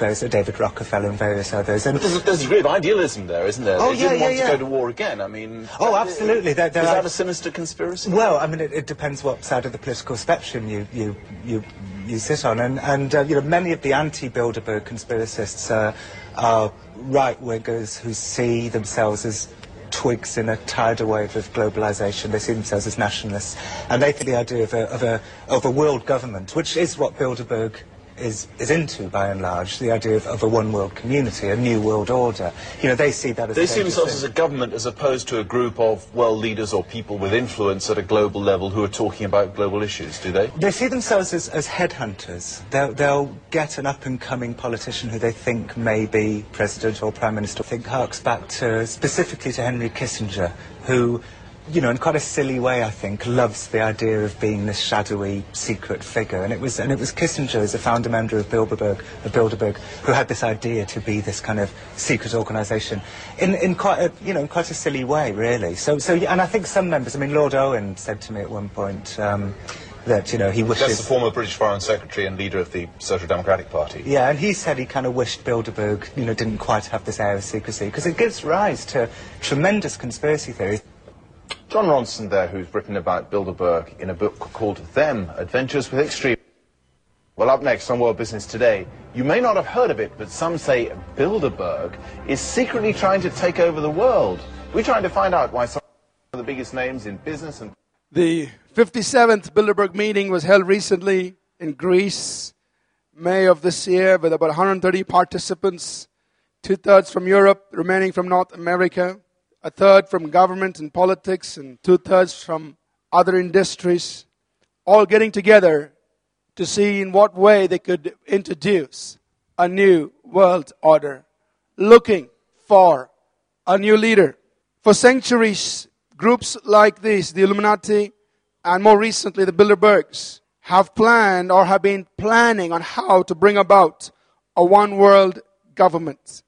uh, David Rockefeller and various others. And there's a, there's a degree of idealism there, isn't there? Oh, they yeah, didn't yeah, want yeah. to go to war again. I mean, Oh, that- absolutely. There- there is are- that a sinister conspiracy? Well, I mean, it, it depends what side of the political spectrum you you you, you sit on, and and uh, you know many of the anti-Bilderberg conspiracists uh, are right wingers who see themselves as twigs in a tidal wave of globalization. They see themselves as nationalists, and they think the idea of a of a of a world government, which is what Bilderberg is, is into by and large, the idea of, of a one world community, a new world order. You know, they see that as They see themselves as a government as opposed to a group of world leaders or people with influence at a global level who are talking about global issues, do they? They see themselves as, as headhunters. They'll, they'll get an up-and-coming politician who they think may be president or prime minister. I think harks back to specifically to Henry Kissinger, who, you know, in quite a silly way, I think, loves the idea of being this shadowy, secret figure. And it was, and it was Kissinger, as a founder member of Bilderberg, of Bilderberg, who had this idea to be this kind of secret organisation in, in quite a, you know, in quite a silly way, really. So, so, and I think some members, I mean, Lord Owen said to me at one point. Um, that you know he wishes That's the former British Foreign Secretary and leader of the Social Democratic Party. Yeah, and he said he kind of wished Bilderberg, you know, didn't quite have this air of secrecy because it gives rise to tremendous conspiracy theories. Jon Ronson there, who's written about Bilderberg in a book called Them, Adventures with Extreme. Well, up next on World Business Today, you may not have heard of it, but some say Bilderberg is secretly trying to take over the world. We're trying to find out why some of the biggest names in business and The 57th Bilderberg meeting was held recently in Greece, May of this year, with about 130 participants, two thirds from Europe, remaining from North America, a third from government and politics, and two thirds from other industries, all getting together to see in what way they could introduce a new world order, looking for a new leader. For centuries, groups like these, the Illuminati, and more recently the Bilderbergs, have planned or have been planning on how to bring about a one world government.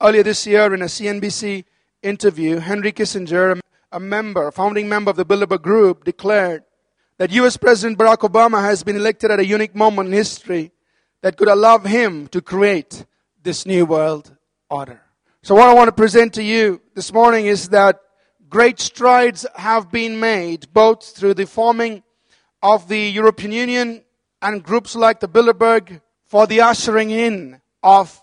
Earlier this year, in a CNBC interview, Henry Kissinger, a member, founding member of the Bilderberg Group, declared that US President Barack Obama has been elected at a unique moment in history that could allow him to create this new world order. So, what I want to present to you this morning is that great strides have been made both through the forming of the European Union and groups like the Bilderberg for the ushering in of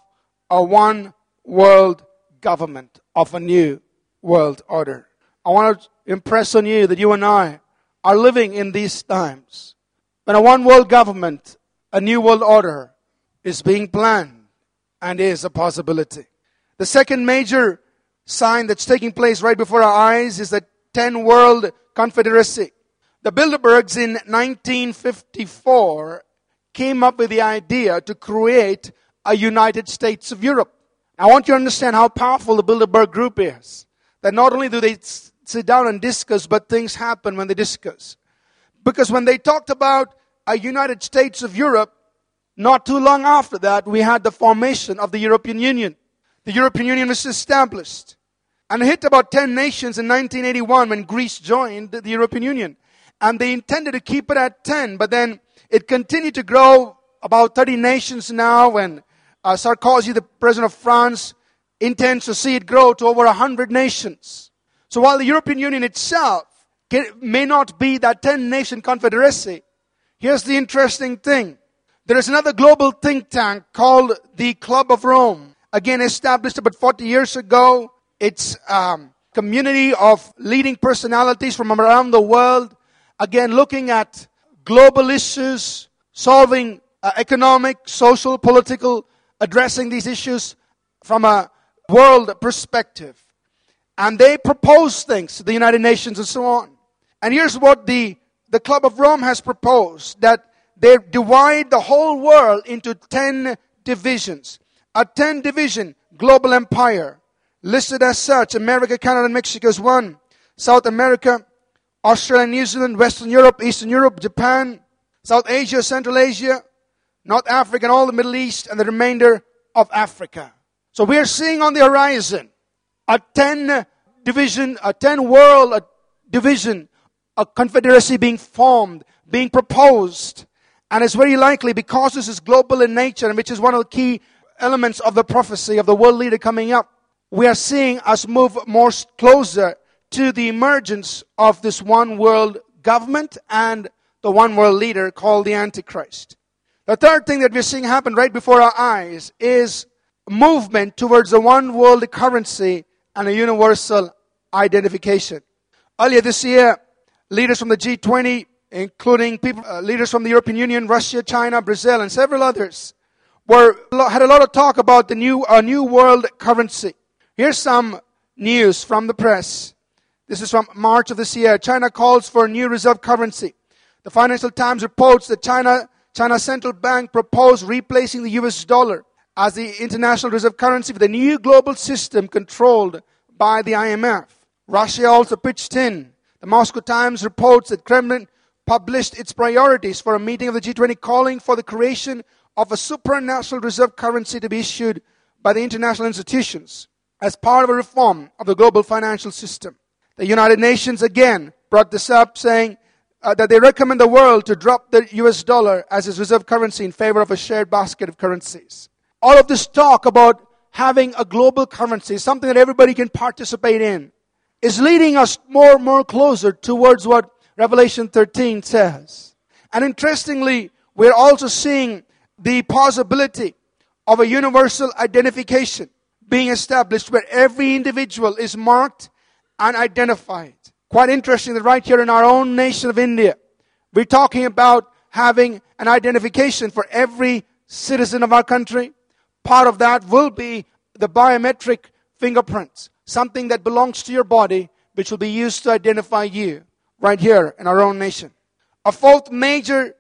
a one world government, of a new world order. I want to impress on you that you and I are living in these times when a one world government, a new world order, is being planned and is a possibility. The second major sign that's taking place right before our eyes is the 10 World Confederacy. The Bilderbergs in 1954 came up with the idea to create a United States of Europe. I want you to understand how powerful the Bilderberg group is. That not only do they sit down and discuss, but things happen when they discuss. Because when they talked about a United States of Europe, not too long after that, we had the formation of the European Union. The European Union was established and it hit about 10 nations in 1981 when Greece joined the European Union. And they intended to keep it at 10, but then it continued to grow about 30 nations now and uh, Sarkozy, the president of France, intends to see it grow to over 100 nations. So while the European Union itself may not be that 10 nation confederacy, here's the interesting thing. There is another global think tank called the Club of Rome, again established about 40 years ago. It's um, community of leading personalities from around the world, again looking at global issues, solving uh, economic, social, political, addressing these issues from a world perspective. And they propose things to the United Nations and so on. And here's what the, the Club of Rome has proposed that they divide the whole world into 10 divisions. A 10 division global empire listed as such. America, Canada, and Mexico is one. South America, Australia, New Zealand, Western Europe, Eastern Europe, Japan, South Asia, Central Asia, North Africa, and all the Middle East, and the remainder of Africa. So we are seeing on the horizon a 10 division, a 10 world a division, a confederacy being formed, being proposed. And it's very likely because this is global in nature, and which is one of the key elements of the prophecy of the world leader coming up, we are seeing us move more closer to the emergence of this one world government and the one world leader called the Antichrist. The third thing that we're seeing happen right before our eyes is movement towards a one world currency and a universal identification. Earlier this year, leaders from the G20, including people, uh, leaders from the European Union, Russia, China, Brazil, and several others, were had a lot of talk about the new a new world currency. Here's some news from the press. This is from March of this year. China calls for a new reserve currency. The Financial Times reports that China China Central Bank proposed replacing the US dollar as the international reserve currency with a new global system controlled by the IMF. Russia also pitched in. The Moscow Times reports that Kremlin published its priorities for a meeting of the G20 calling for the creation of a supranational reserve currency to be issued by the international institutions as part of a reform of the global financial system. The United Nations again brought this up, saying uh, that they recommend the world to drop the US dollar as its reserve currency in favor of a shared basket of currencies. All of this talk about having a global currency, something that everybody can participate in, is leading us more and more closer towards what Revelation 13 says. And interestingly, we're also seeing the possibility of a universal identification being established where every individual is marked and identified. Quite interesting that right here in our own nation of India, we're talking about having an identification for every citizen of our country. Part of that will be the biometric fingerprints, something that belongs to your body, which will be used to identify you right here in our own nation. A fourth major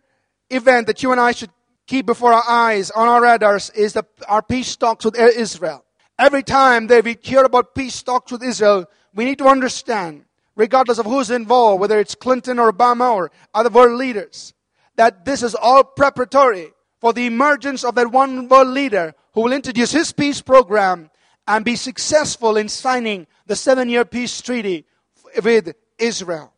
event that you and I should keep before our eyes on our radars is the, our peace talks with Israel. Every time that we hear about peace talks with Israel, we need to understand, regardless of who's involved, whether it's Clinton or Obama or other world leaders, that this is all preparatory for the emergence of that one world leader who will introduce his peace program and be successful in signing the seven year peace treaty with Israel.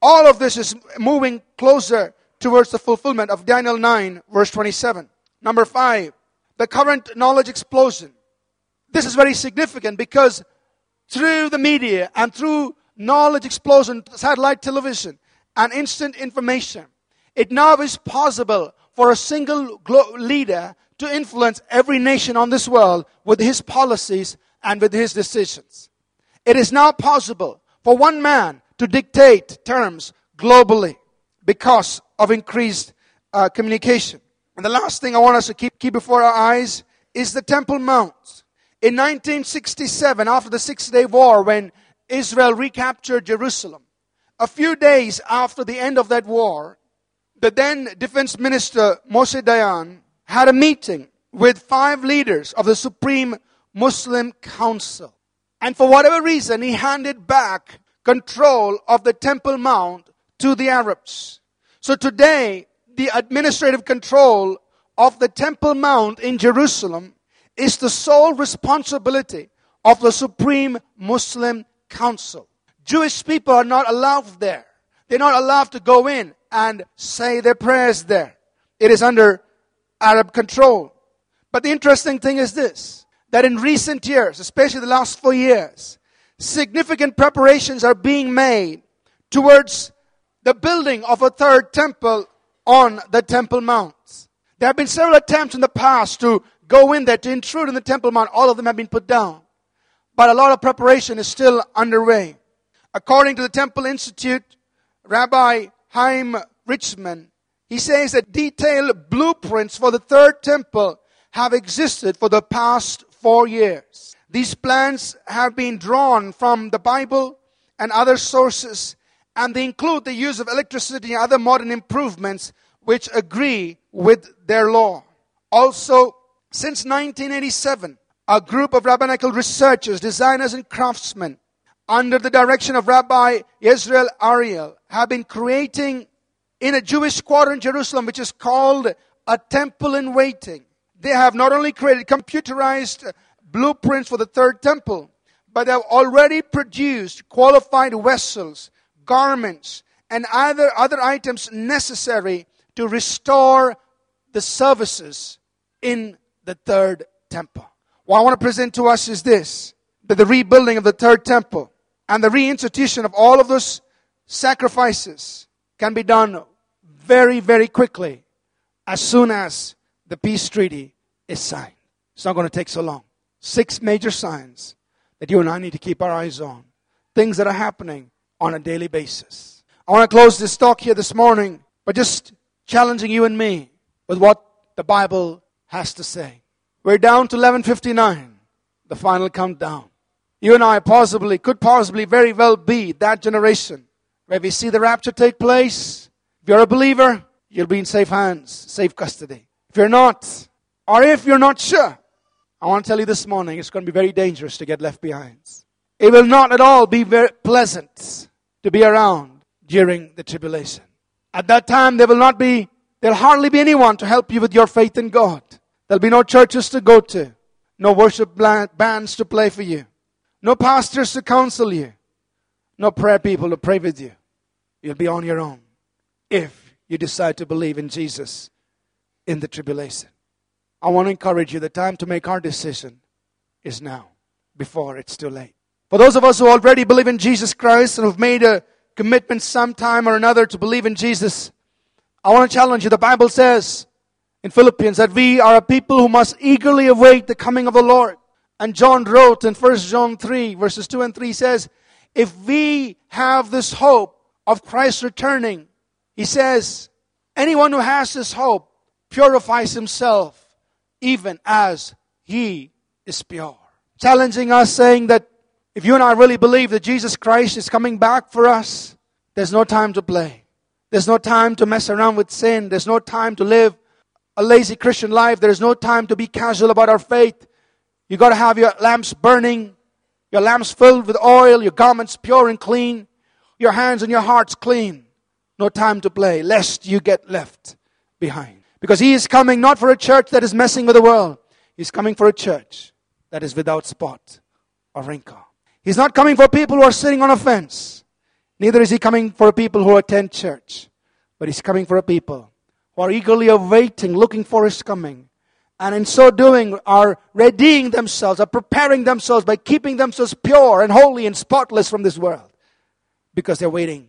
All of this is moving closer towards the fulfillment of Daniel 9, verse 27. Number five, the current knowledge explosion. This is very significant because through the media and through knowledge explosion, satellite television, and instant information, it now is possible for a single glo- leader to influence every nation on this world with his policies and with his decisions. It is now possible for one man to dictate terms globally because of increased uh, communication. And the last thing I want us to keep, keep before our eyes is the Temple Mount. In 1967, after the Six Day War, when Israel recaptured Jerusalem, a few days after the end of that war, the then defense minister Moshe Dayan had a meeting with five leaders of the Supreme Muslim Council. And for whatever reason, he handed back control of the Temple Mount to the Arabs. So today, the administrative control of the Temple Mount in Jerusalem is the sole responsibility of the Supreme Muslim Council. Jewish people are not allowed there. They're not allowed to go in and say their prayers there. It is under Arab control. But the interesting thing is this that in recent years, especially the last four years, significant preparations are being made towards the building of a third temple on the Temple Mount. There have been several attempts in the past to go in there to intrude in the Temple Mount. All of them have been put down. But a lot of preparation is still underway. According to the Temple Institute, Rabbi Chaim Richman, he says that detailed blueprints for the third temple have existed for the past four years. These plans have been drawn from the Bible and other sources, and they include the use of electricity and other modern improvements which agree with their law. Also, since 1987, a group of rabbinical researchers, designers, and craftsmen, under the direction of Rabbi Israel Ariel, have been creating in a Jewish quarter in Jerusalem, which is called a temple in waiting. They have not only created computerized blueprints for the third temple, but they have already produced qualified vessels, garments, and other, other items necessary to restore the services in the third temple. What I want to present to us is this that the rebuilding of the third temple and the reinstitution of all of those sacrifices can be done very, very quickly as soon as the peace treaty is signed. It's not going to take so long. Six major signs that you and I need to keep our eyes on. Things that are happening on a daily basis. I want to close this talk here this morning by just challenging you and me with what the Bible has to say. We're down to 1159, the final countdown. You and I possibly, could possibly very well be that generation where we see the rapture take place. If you're a believer, you'll be in safe hands, safe custody. If you're not, or if you're not sure, I want to tell you this morning it's going to be very dangerous to get left behind. It will not at all be very pleasant to be around during the tribulation. At that time, there will not be, there'll hardly be anyone to help you with your faith in God. There'll be no churches to go to, no worship bands to play for you, no pastors to counsel you, no prayer people to pray with you. You'll be on your own if you decide to believe in Jesus in the tribulation. I want to encourage you the time to make our decision is now, before it's too late. For those of us who already believe in Jesus Christ and who've made a commitment sometime or another to believe in Jesus, I want to challenge you. The Bible says in Philippians that we are a people who must eagerly await the coming of the Lord. And John wrote in 1 John 3, verses 2 and 3 says, If we have this hope of Christ returning, he says, anyone who has this hope purifies himself even as he is pure. Challenging us, saying that if you and I really believe that Jesus Christ is coming back for us, there's no time to play. There's no time to mess around with sin. There's no time to live a lazy Christian life. There's no time to be casual about our faith. You got to have your lamps burning, your lamps filled with oil, your garments pure and clean, your hands and your hearts clean. No time to play, lest you get left behind. Because he is coming not for a church that is messing with the world. He's coming for a church that is without spot or wrinkle. He's not coming for people who are sitting on a fence. Neither is he coming for people who attend church. But he's coming for a people who are eagerly awaiting, looking for his coming. And in so doing, are readying themselves, are preparing themselves by keeping themselves pure and holy and spotless from this world. Because they're waiting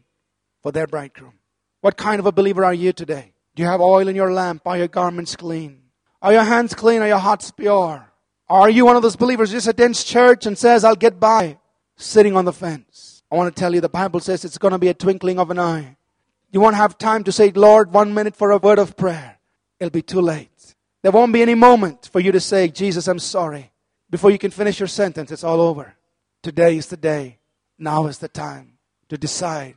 for their bridegroom. What kind of a believer are you today? Do you have oil in your lamp? Are your garments clean? Are your hands clean? Are your hearts pure? Are you one of those believers who just attends church and says, I'll get by, sitting on the fence? I want to tell you the Bible says it's going to be a twinkling of an eye. You won't have time to say, Lord, one minute for a word of prayer. It'll be too late. There won't be any moment for you to say, Jesus, I'm sorry. Before you can finish your sentence, it's all over. Today is the day. Now is the time to decide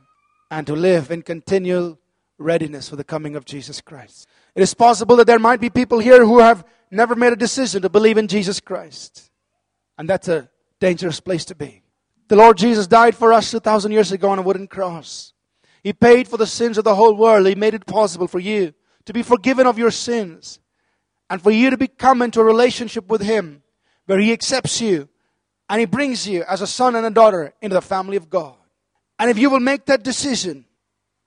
and to live in continual readiness for the coming of Jesus Christ. It is possible that there might be people here who have never made a decision to believe in Jesus Christ. And that's a dangerous place to be. The Lord Jesus died for us 2,000 years ago on a wooden cross. He paid for the sins of the whole world. He made it possible for you to be forgiven of your sins and for you to become into a relationship with Him where He accepts you and He brings you as a son and a daughter into the family of God. And if you will make that decision,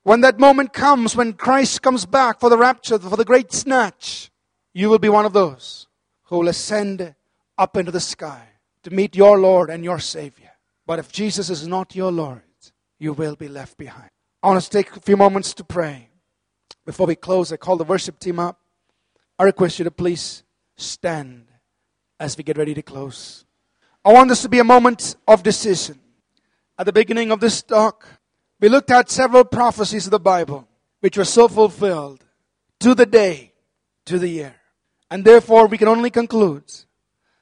when that moment comes, when Christ comes back for the rapture, for the great snatch, you will be one of those who will ascend up into the sky to meet your Lord and your Savior. But if Jesus is not your Lord, you will be left behind. I want us to take a few moments to pray. Before we close, I call the worship team up. I request you to please stand as we get ready to close. I want this to be a moment of decision. At the beginning of this talk, we looked at several prophecies of the Bible which were so fulfilled to the day, to the year. And therefore, we can only conclude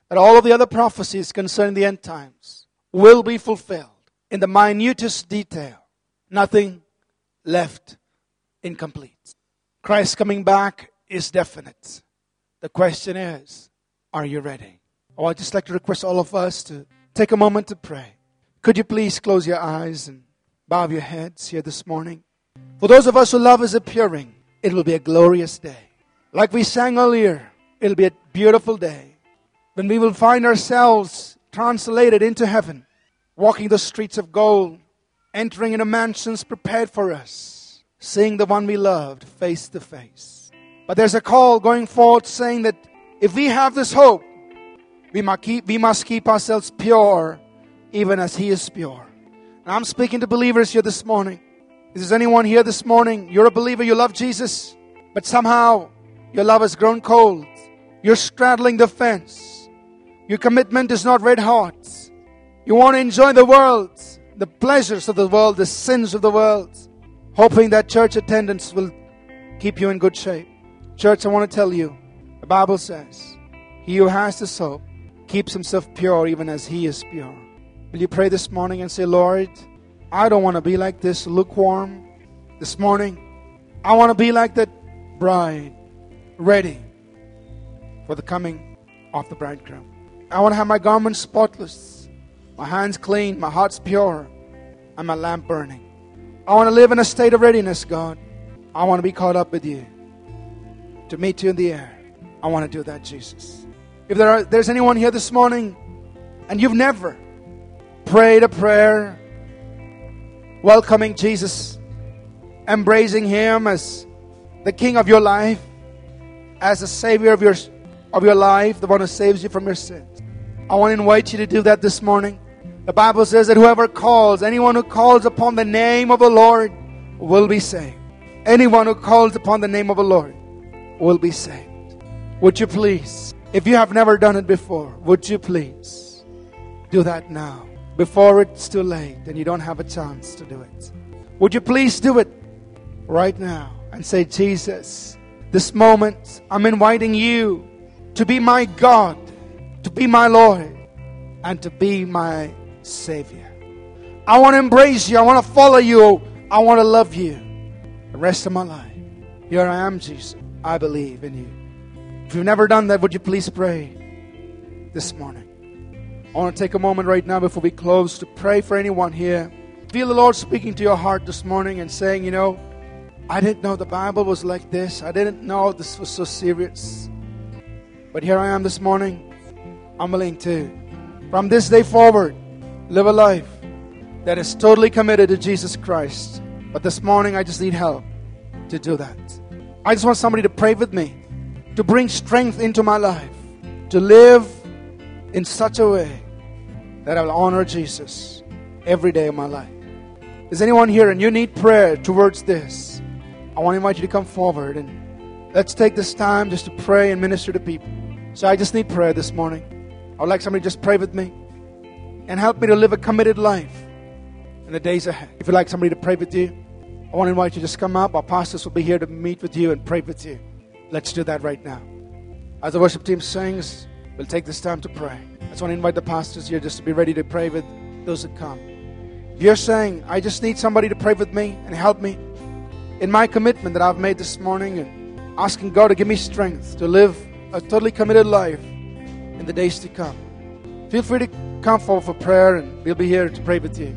that all of the other prophecies concerning the end times will be fulfilled in the minutest detail. Nothing left incomplete. Christ coming back is definite. The question is, are you ready? Oh, I'd just like to request all of us to take a moment to pray. Could you please close your eyes and bow your heads here this morning? For those of us who love is appearing, it will be a glorious day. Like we sang earlier, it'll be a beautiful day when we will find ourselves translated into heaven, walking the streets of gold, entering into mansions prepared for us, seeing the one we loved face to face. But there's a call going forth saying that if we have this hope, we must keep, we must keep ourselves pure, even as He is pure. And I'm speaking to believers here this morning. Is there anyone here this morning? You're a believer, you love Jesus, but somehow your love has grown cold. You're straddling the fence. Your commitment is not red hot. You want to enjoy the world, the pleasures of the world, the sins of the world, hoping that church attendance will keep you in good shape. Church, I want to tell you, the Bible says, He who has this hope keeps himself pure even as He is pure. Will you pray this morning and say, Lord, I don't want to be like this lukewarm this morning. I want to be like that bride, ready for the coming of the bridegroom. I want to have my garments spotless, my hands clean, my heart's pure, and my lamp burning. I want to live in a state of readiness, God. I want to be caught up with you, to meet you in the air. I want to do that, Jesus. If there are, there's anyone here this morning and you've never prayed a prayer welcoming Jesus, embracing Him as the King of your life, as the Savior of your, of your life, the one who saves you from your sins. I want to invite you to do that this morning. The Bible says that whoever calls, anyone who calls upon the name of the Lord will be saved. Anyone who calls upon the name of the Lord will be saved. Would you please, if you have never done it before, would you please do that now? before it's too late and you don't have a chance to do it. Would you please do it right now and say, Jesus, this moment I'm inviting you to be my God, to be my Lord, and to be my Savior. I want to embrace you. I want to follow you. I want to love you the rest of my life. Here I am, Jesus. I believe in you. If you've never done that, would you please pray this morning? I want to take a moment right now before we close to pray for anyone here. Feel the Lord speaking to your heart this morning and saying, you know, I didn't know the Bible was like this. I didn't know this was so serious. But here I am this morning. I'm willing to, from this day forward, live a life that is totally committed to Jesus Christ. But this morning, I just need help to do that. I just want somebody to pray with me, to bring strength into my life, to live in such a way that I will honor Jesus every day of my life. Is anyone here and you need prayer towards this? I want to invite you to come forward and let's take this time just to pray and minister to people. So I just need prayer this morning. I would like somebody to just pray with me and help me to live a committed life in the days ahead. If you'd like somebody to pray with you, I want to invite you to just come up. Our pastors will be here to meet with you and pray with you. Let's do that right now. As the worship team sings, we'll take this time to pray. I just want to invite the pastors here just to be ready to pray with those that come. If you're saying, I just need somebody to pray with me and help me in my commitment that I've made this morning and asking God to give me strength to live a totally committed life in the days to come, feel free to come forward for prayer and we'll be here to pray with you.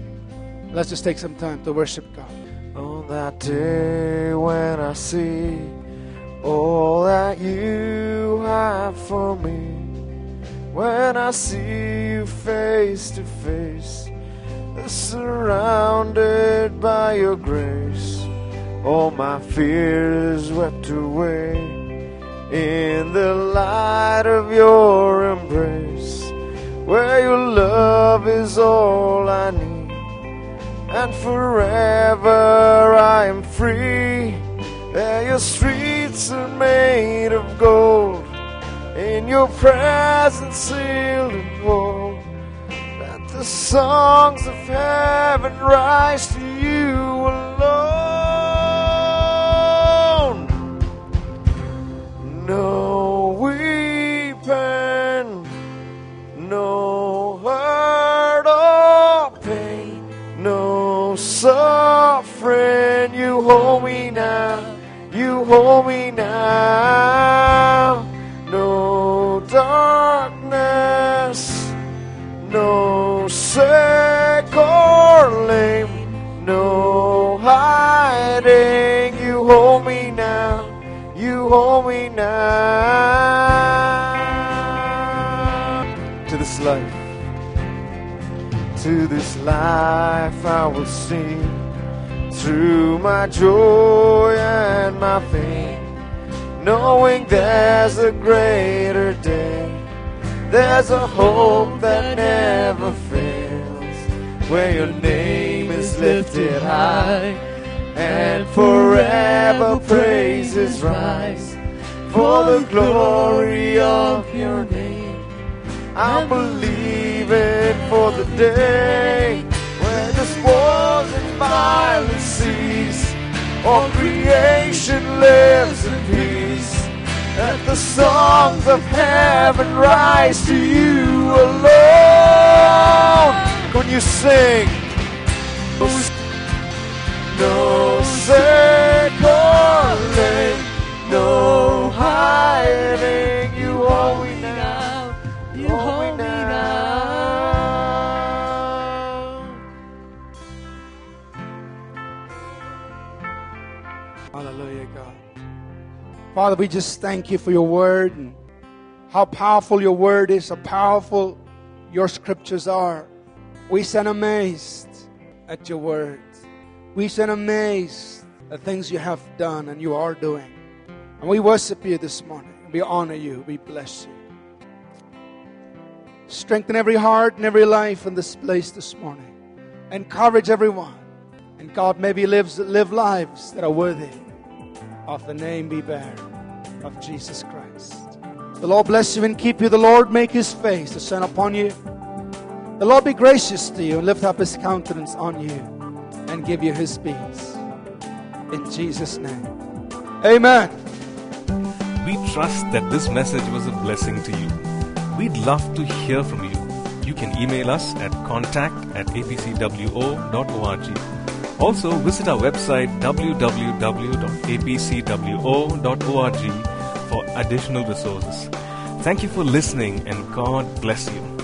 Let's just take some time to worship God. On that day when I see all that you have for me. When I see you face to face, surrounded by your grace, all my fears swept away. in the light of your embrace, where your love is all I need, and forever I am free. There your streets are made of gold, in your presence sealed and whole. Let the songs of heaven rise to you alone. No suffering. You hold me now, you hold me now. No darkness, no sick or lame, no hiding. You hold me now, you hold me now. To this life, to this life I will sing through my joy and my pain, knowing there's a greater day. There's a hope that never fails, where your name is lifted high, and forever praises rise for the glory of your name. I'm believing for the day all creation lives in peace. Let the songs of heaven rise to you alone. When you sing, no lame, no hiding. You hold Father, we just thank you for your word and how powerful your word is, how powerful your scriptures are. We stand amazed at your word. We stand amazed at things you have done and you are doing. And we worship you this morning. We honor you. We bless you. Strengthen every heart and every life in this place this morning. Encourage everyone. And God, maybe lives, live lives that are worthy of the name we bear of Jesus Christ. The Lord bless you and keep you. The Lord make his face to shine upon you. The Lord be gracious to you and lift up his countenance on you and give you his peace. In Jesus' name. Amen. We trust that this message was a blessing to you. We'd love to hear from you. You can email us at contact at apcwo.org. Also, visit our website www.apcwo.org for additional resources. Thank you for listening and God bless you.